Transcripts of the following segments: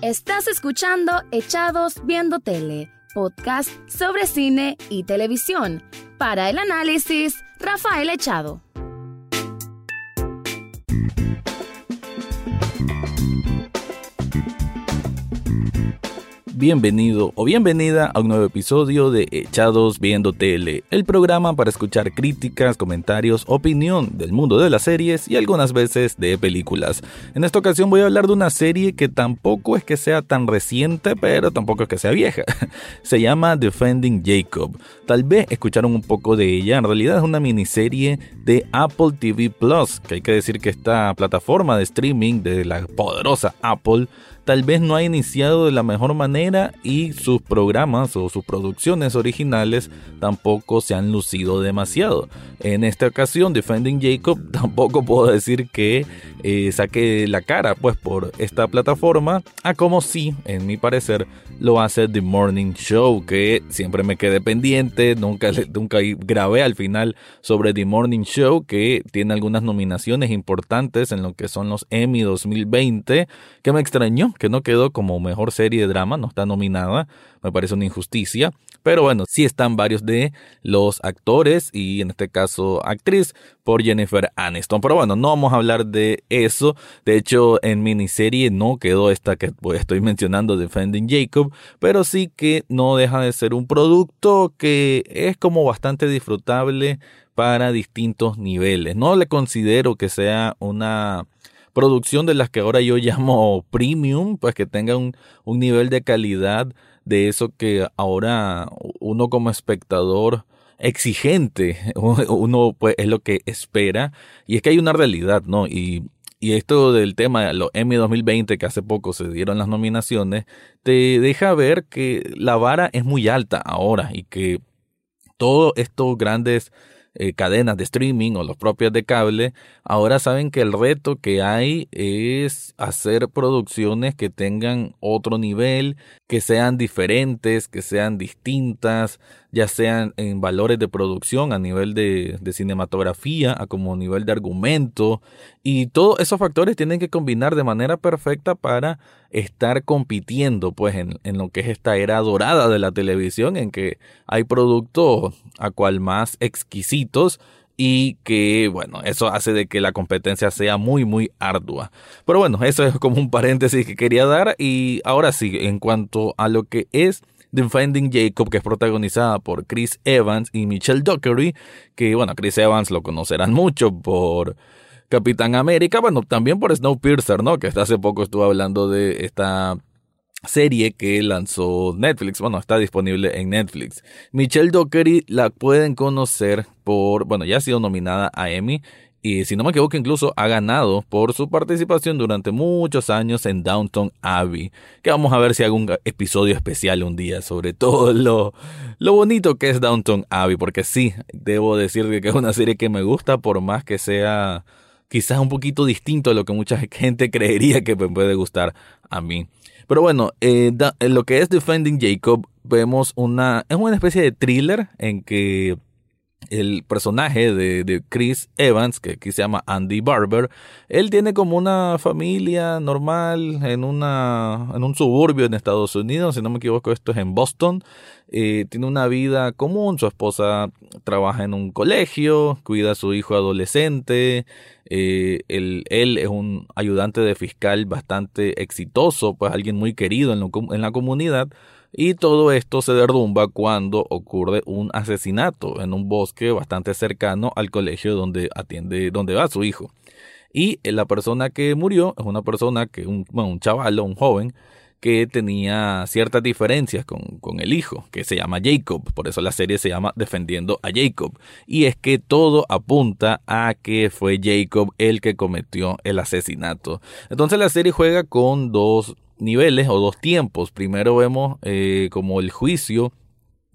Estás escuchando Echados Viendo Tele, podcast sobre cine y televisión. Para el análisis, Rafael Echado. Bienvenido o bienvenida a un nuevo episodio de Echados Viendo Tele, el programa para escuchar críticas, comentarios, opinión del mundo de las series y algunas veces de películas. En esta ocasión voy a hablar de una serie que tampoco es que sea tan reciente, pero tampoco es que sea vieja. Se llama Defending Jacob. Tal vez escucharon un poco de ella, en realidad es una miniserie de Apple TV Plus, que hay que decir que esta plataforma de streaming de la poderosa Apple tal vez no ha iniciado de la mejor manera y sus programas o sus producciones originales tampoco se han lucido demasiado. En esta ocasión, Defending Jacob tampoco puedo decir que eh, saque la cara pues por esta plataforma, a como sí, en mi parecer, lo hace The Morning Show, que siempre me quedé pendiente, nunca, nunca grabé al final sobre The Morning Show, que tiene algunas nominaciones importantes en lo que son los Emmy 2020, que me extrañó que no quedó como mejor serie de drama, no nominada, me parece una injusticia. Pero bueno, sí están varios de los actores y en este caso actriz por Jennifer Aniston. Pero bueno, no vamos a hablar de eso. De hecho, en miniserie no quedó esta que estoy mencionando, Defending Jacob, pero sí que no deja de ser un producto que es como bastante disfrutable para distintos niveles. No le considero que sea una producción de las que ahora yo llamo premium, pues que tenga un, un nivel de calidad de eso que ahora uno como espectador exigente, uno pues es lo que espera y es que hay una realidad, ¿no? Y, y esto del tema de los Emmy 2020 que hace poco se dieron las nominaciones, te deja ver que la vara es muy alta ahora y que todos estos grandes eh, cadenas de streaming o los propios de cable, ahora saben que el reto que hay es hacer producciones que tengan otro nivel, que sean diferentes, que sean distintas, ya sean en valores de producción a nivel de, cinematografía, a como nivel de argumento, y todos esos factores tienen que combinar de manera perfecta para estar compitiendo pues en, en lo que es esta era dorada de la televisión, en que hay productos a cual más exquisitos, y que bueno, eso hace de que la competencia sea muy muy ardua. Pero bueno, eso es como un paréntesis que quería dar y ahora sí, en cuanto a lo que es Defending Jacob, que es protagonizada por Chris Evans y Michelle Dockery, que bueno, Chris Evans lo conocerán mucho por Capitán América, bueno, también por Snowpiercer, ¿no? Que hasta hace poco estuvo hablando de esta serie que lanzó Netflix, bueno, está disponible en Netflix. Michelle Dockery la pueden conocer por, bueno, ya ha sido nominada a Emmy y si no me equivoco incluso ha ganado por su participación durante muchos años en Downton Abbey, que vamos a ver si hago un episodio especial un día sobre todo lo, lo bonito que es Downton Abbey, porque sí, debo decir que es una serie que me gusta por más que sea quizás un poquito distinto a lo que mucha gente creería que me puede gustar a mí. Pero bueno, eh, en lo que es Defending Jacob, vemos una, es una especie de thriller en que el personaje de, Chris Evans, que aquí se llama Andy Barber, él tiene como una familia normal en, una, en un suburbio en Estados Unidos, si no me equivoco esto es en Boston, eh, tiene una vida común, su esposa trabaja en un colegio, cuida a su hijo adolescente, eh, él, es un ayudante de fiscal bastante exitoso, pues alguien muy querido en, en la comunidad, y todo esto se derrumba cuando ocurre un asesinato en un bosque bastante cercano al colegio donde atiende, donde va su hijo. Y la persona que murió es una persona que, un, bueno, un chaval, un joven, que tenía ciertas diferencias con, el hijo, que se llama Jacob, por eso la serie se llama Defendiendo a Jacob, y es que todo apunta a que fue Jacob el que cometió el asesinato. Entonces la serie juega con dos niveles o dos tiempos. Primero vemos eh, como el juicio,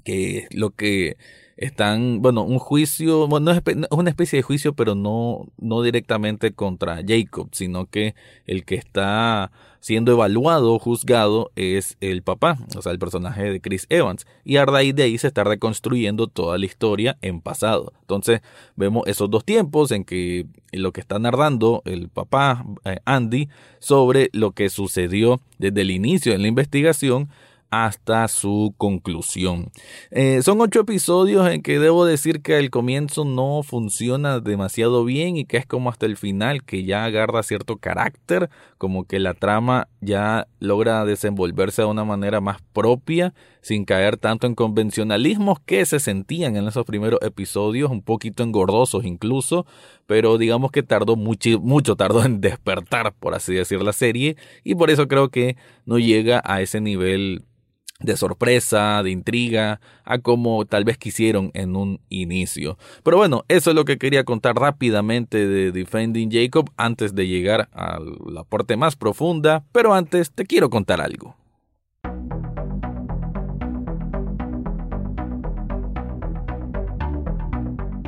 que es lo que están, bueno, un juicio, bueno, es una especie de juicio, pero no, no directamente contra Jacob, sino que el que está siendo evaluado, juzgado, es el papá, o sea, el personaje de Chris Evans. Y a raíz de ahí se está reconstruyendo toda la historia en pasado. Entonces, vemos esos dos tiempos en que lo que está narrando el papá, eh, Andy, sobre lo que sucedió desde el inicio de la investigación hasta su conclusión. Eh, son ocho episodios en que debo decir que el comienzo no funciona demasiado bien y que es como hasta el final que ya agarra cierto carácter, como que la trama ya logra desenvolverse de una manera más propia, sin caer tanto en convencionalismos que se sentían en esos primeros episodios, un poquito engordosos incluso, pero digamos que tardó mucho, mucho tardó en despertar, por así decir, la serie, y por eso creo que no llega a ese nivel de sorpresa, de intriga, a como tal vez quisieron en un inicio. Pero bueno, eso es lo que quería contar rápidamente de Defending Jacob antes de llegar a la parte más profunda, pero antes te quiero contar algo.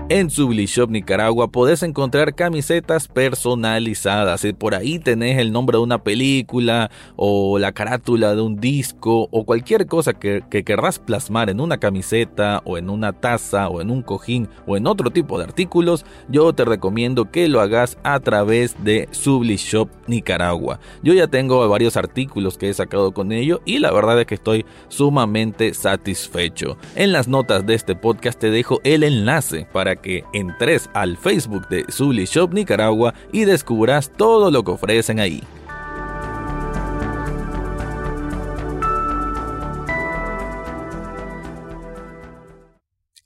En Sublishop Nicaragua podés encontrar camisetas personalizadas. Si por ahí tenés el nombre de una película o la carátula de un disco o cualquier cosa que, querrás plasmar en una camiseta o en una taza o en un cojín o en otro tipo de artículos, yo te recomiendo que lo hagas a través de Sublishop Nicaragua. Yo ya tengo varios artículos que he sacado con ello y la verdad es que estoy sumamente satisfecho. En las notas de este podcast te dejo el enlace para que entres al Facebook de Zully Shop Nicaragua y descubras todo lo que ofrecen ahí.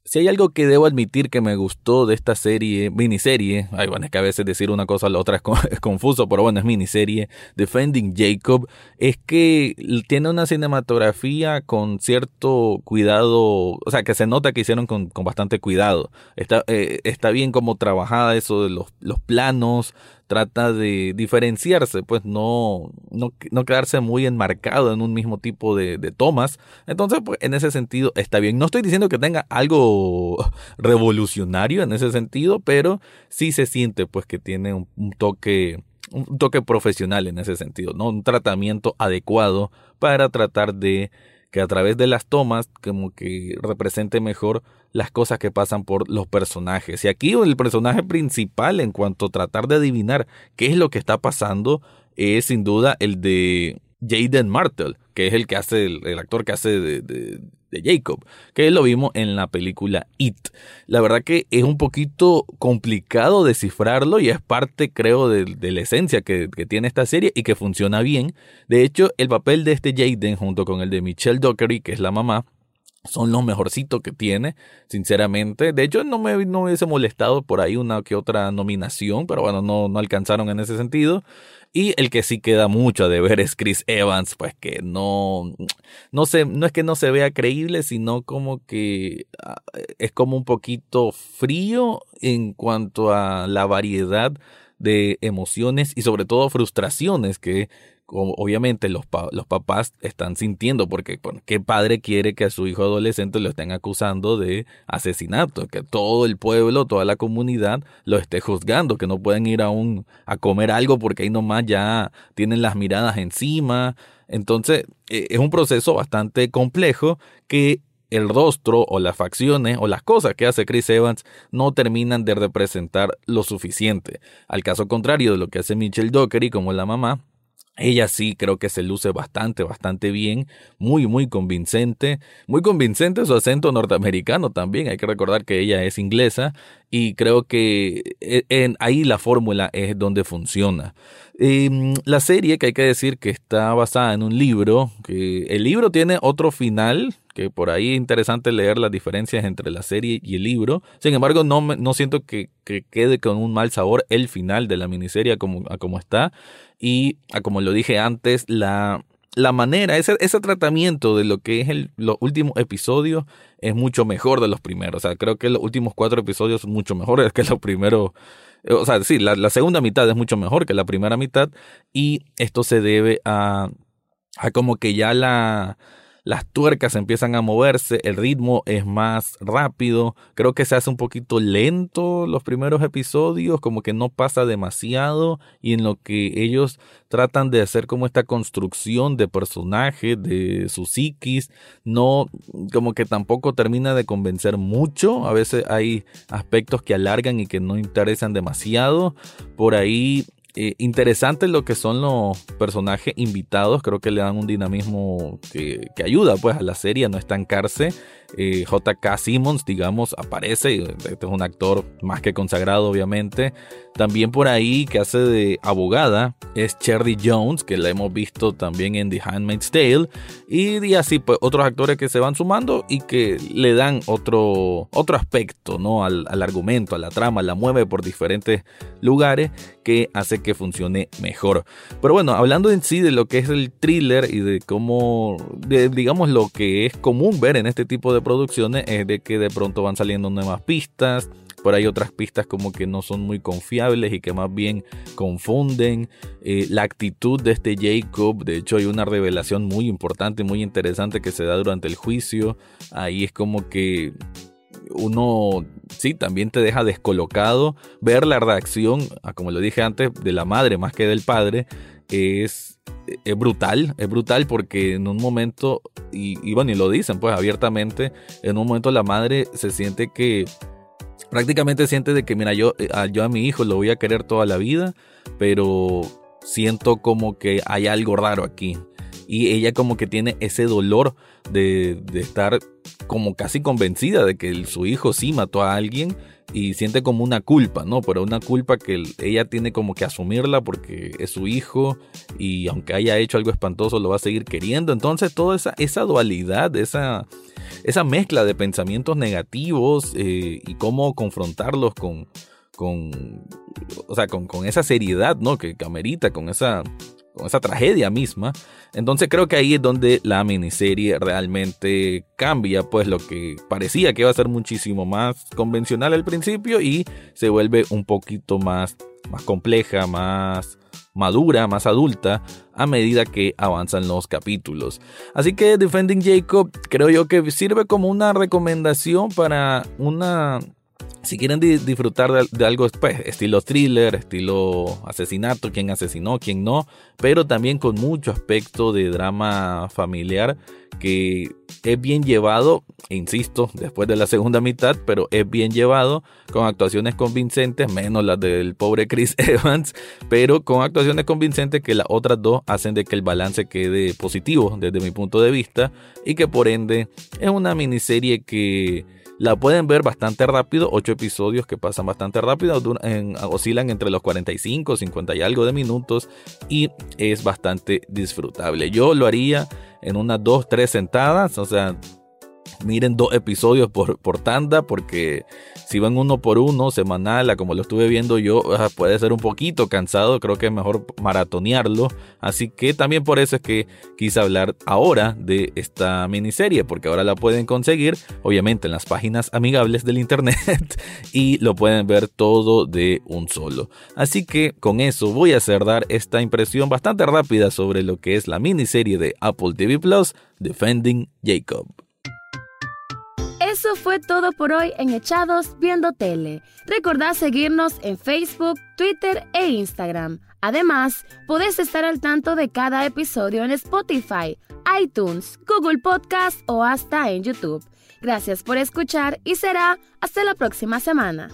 Si hay algo que debo admitir que me gustó de esta serie, miniserie, ay bueno, es que a veces decir una cosa a la otra es, confuso, pero bueno, es miniserie, Defending Jacob, es que tiene una cinematografía con cierto cuidado, o sea, que se nota que hicieron con, bastante cuidado. Está, eh, está bien como trabajada eso de los, los planos, trata de diferenciarse, pues no, no, no quedarse muy enmarcado en un mismo tipo de, de, tomas. Entonces, pues en ese sentido está bien. No estoy diciendo que tenga algo revolucionario en ese sentido, pero sí se siente pues que tiene un, un toque un toque profesional en ese sentido, ¿no? Un tratamiento adecuado para tratar de que a través de las tomas como que represente mejor las cosas que pasan por los personajes. Y aquí el personaje principal en cuanto a tratar de adivinar qué es lo que está pasando es sin duda el de Jaden Martel, que es el que hace, el, actor que hace de, Jacob, que lo vimos en la película It. La verdad que es un poquito complicado descifrarlo y es parte, creo, de, la esencia que, que, tiene esta serie y que funciona bien. De hecho, el papel de este Jaden junto con el de Michelle Dockery, que es la mamá, son los mejorcitos que tiene, sinceramente. De hecho, no me, no hubiese molestado por ahí una que otra nominación, pero bueno, no, no alcanzaron en ese sentido. Y el que sí queda mucho a deber es Chris Evans, pues que no, no sé, no es que no se vea creíble, sino como que ah, es como un poquito frío en cuanto a la variedad de emociones y sobre todo frustraciones que obviamente los, los papás están sintiendo, porque ¿qué padre quiere que a su hijo adolescente lo estén acusando de asesinato? Que todo el pueblo, toda la comunidad lo esté juzgando, que no pueden ir aún a comer algo porque ahí nomás ya tienen las miradas encima. Entonces, e, es un proceso bastante complejo que el rostro o las facciones o las cosas que hace Chris Evans no terminan de representar lo suficiente. Al caso contrario de lo que hace Michelle Dockery como la mamá, ella sí creo que se luce bastante, bastante bien, muy, muy convincente, muy convincente su acento norteamericano también, hay que recordar que ella es inglesa y creo que eh, en, ahí la fórmula es donde funciona. Em, la serie, que hay que decir que está basada en un libro, que el libro tiene otro final, que por ahí es interesante leer las diferencias entre la serie y el libro. Sin embargo, no, no siento que, que quede con un mal sabor el final de la miniserie como, como está. Y como lo dije antes, la, la manera, ese, ese tratamiento de lo que es el, los últimos episodios es mucho mejor de los primeros. O sea, creo que los últimos cuatro episodios son mucho mejores que los primeros o sea, sí, la, segunda mitad es mucho mejor que la primera mitad y esto se debe a, a como que ya la, las tuercas empiezan a moverse, el ritmo es más rápido, creo que se hace un poquito lento los primeros episodios, como que no pasa demasiado y en lo que ellos tratan de hacer como esta construcción de personaje, de su psiquis, no como que tampoco termina de convencer mucho, a veces hay aspectos que alargan y que no interesan demasiado, por ahí eh, interesante lo que son los personajes invitados, creo que le dan un dinamismo que, ayuda pues a la serie a no estancarse eh, JK Simmons, digamos, aparece. Este es un actor más que consagrado, obviamente. También por ahí que hace de abogada es Cherry Jones, que la hemos visto también en The Handmaid's Tale. Y, así, pues, otros actores que se van sumando y que le dan otro, otro aspecto, ¿no? Al, al argumento, a la trama, la mueve por diferentes lugares que hace que funcione mejor. Pero bueno, hablando en sí de lo que es el thriller y de cómo, digamos, lo que es común ver en este tipo de producciones es de que de pronto van saliendo nuevas pistas. Por ahí otras pistas como que no son muy confiables y que más bien confunden eh, la actitud de este Jacob. De hecho hay una revelación muy importante, muy interesante que se da durante el juicio. Ahí es como que uno sí también te deja descolocado. Ver la reacción, como lo dije antes, de la madre más que del padre es, es brutal, es brutal porque en un momento, y, bueno, y lo dicen pues abiertamente, en un momento la madre se siente que prácticamente siente de que, mira, yo, eh, yo a mi hijo lo voy a querer toda la vida, pero siento como que hay algo raro aquí. Y ella como que tiene ese dolor de, de estar como casi convencida de que su hijo sí mató a alguien y siente como una culpa, ¿no? Pero una culpa que ella tiene como que asumirla porque es su hijo y aunque haya hecho algo espantoso lo va a seguir queriendo. Entonces toda esa, esa dualidad, esa, esa mezcla de pensamientos negativos eh, y cómo confrontarlos con, con, o sea, con, con esa seriedad, ¿no? Que, que amerita, con esa con esa tragedia misma. Entonces creo que ahí es donde la miniserie realmente cambia, pues lo que parecía que iba a ser muchísimo más convencional al principio y se vuelve un poquito más, más compleja, más madura, más adulta a medida que avanzan los capítulos. Así que Defending Jacob creo yo que sirve como una recomendación para una si quieren disfrutar de, algo pues, estilo thriller, estilo asesinato, quién asesinó, quién no, pero también con mucho aspecto de drama familiar que es bien llevado, insisto, después de la segunda mitad, pero es bien llevado con actuaciones convincentes, menos las del pobre Chris Evans, pero con actuaciones convincentes que las otras dos hacen de que el balance quede positivo desde mi punto de vista y que por ende es una miniserie que la pueden ver bastante rápido, 8 episodios que pasan bastante rápido, oscilan entre los 45, 50 y algo de minutos y es bastante disfrutable. Yo lo haría en unas 2, 3 sentadas, o sea, miren dos episodios por, por tanda, porque si van uno por uno, semanal, como lo estuve viendo yo, ah, puede ser un poquito cansado, creo que es mejor maratonearlo. Así que también por eso es que quise hablar ahora de esta miniserie, porque ahora la pueden conseguir, obviamente, en las páginas amigables del internet y lo pueden ver todo de un solo. Así que con eso voy a hacer dar esta impresión bastante rápida sobre lo que es la miniserie de Apple TV Plus, Defending Jacob. Eso fue todo por hoy en Echados Viendo Tele. Recordad seguirnos en Facebook, Twitter e Instagram. Además, podés estar al tanto de cada episodio en Spotify, iTunes, Google Podcast o hasta en YouTube. Gracias por escuchar y será hasta la próxima semana.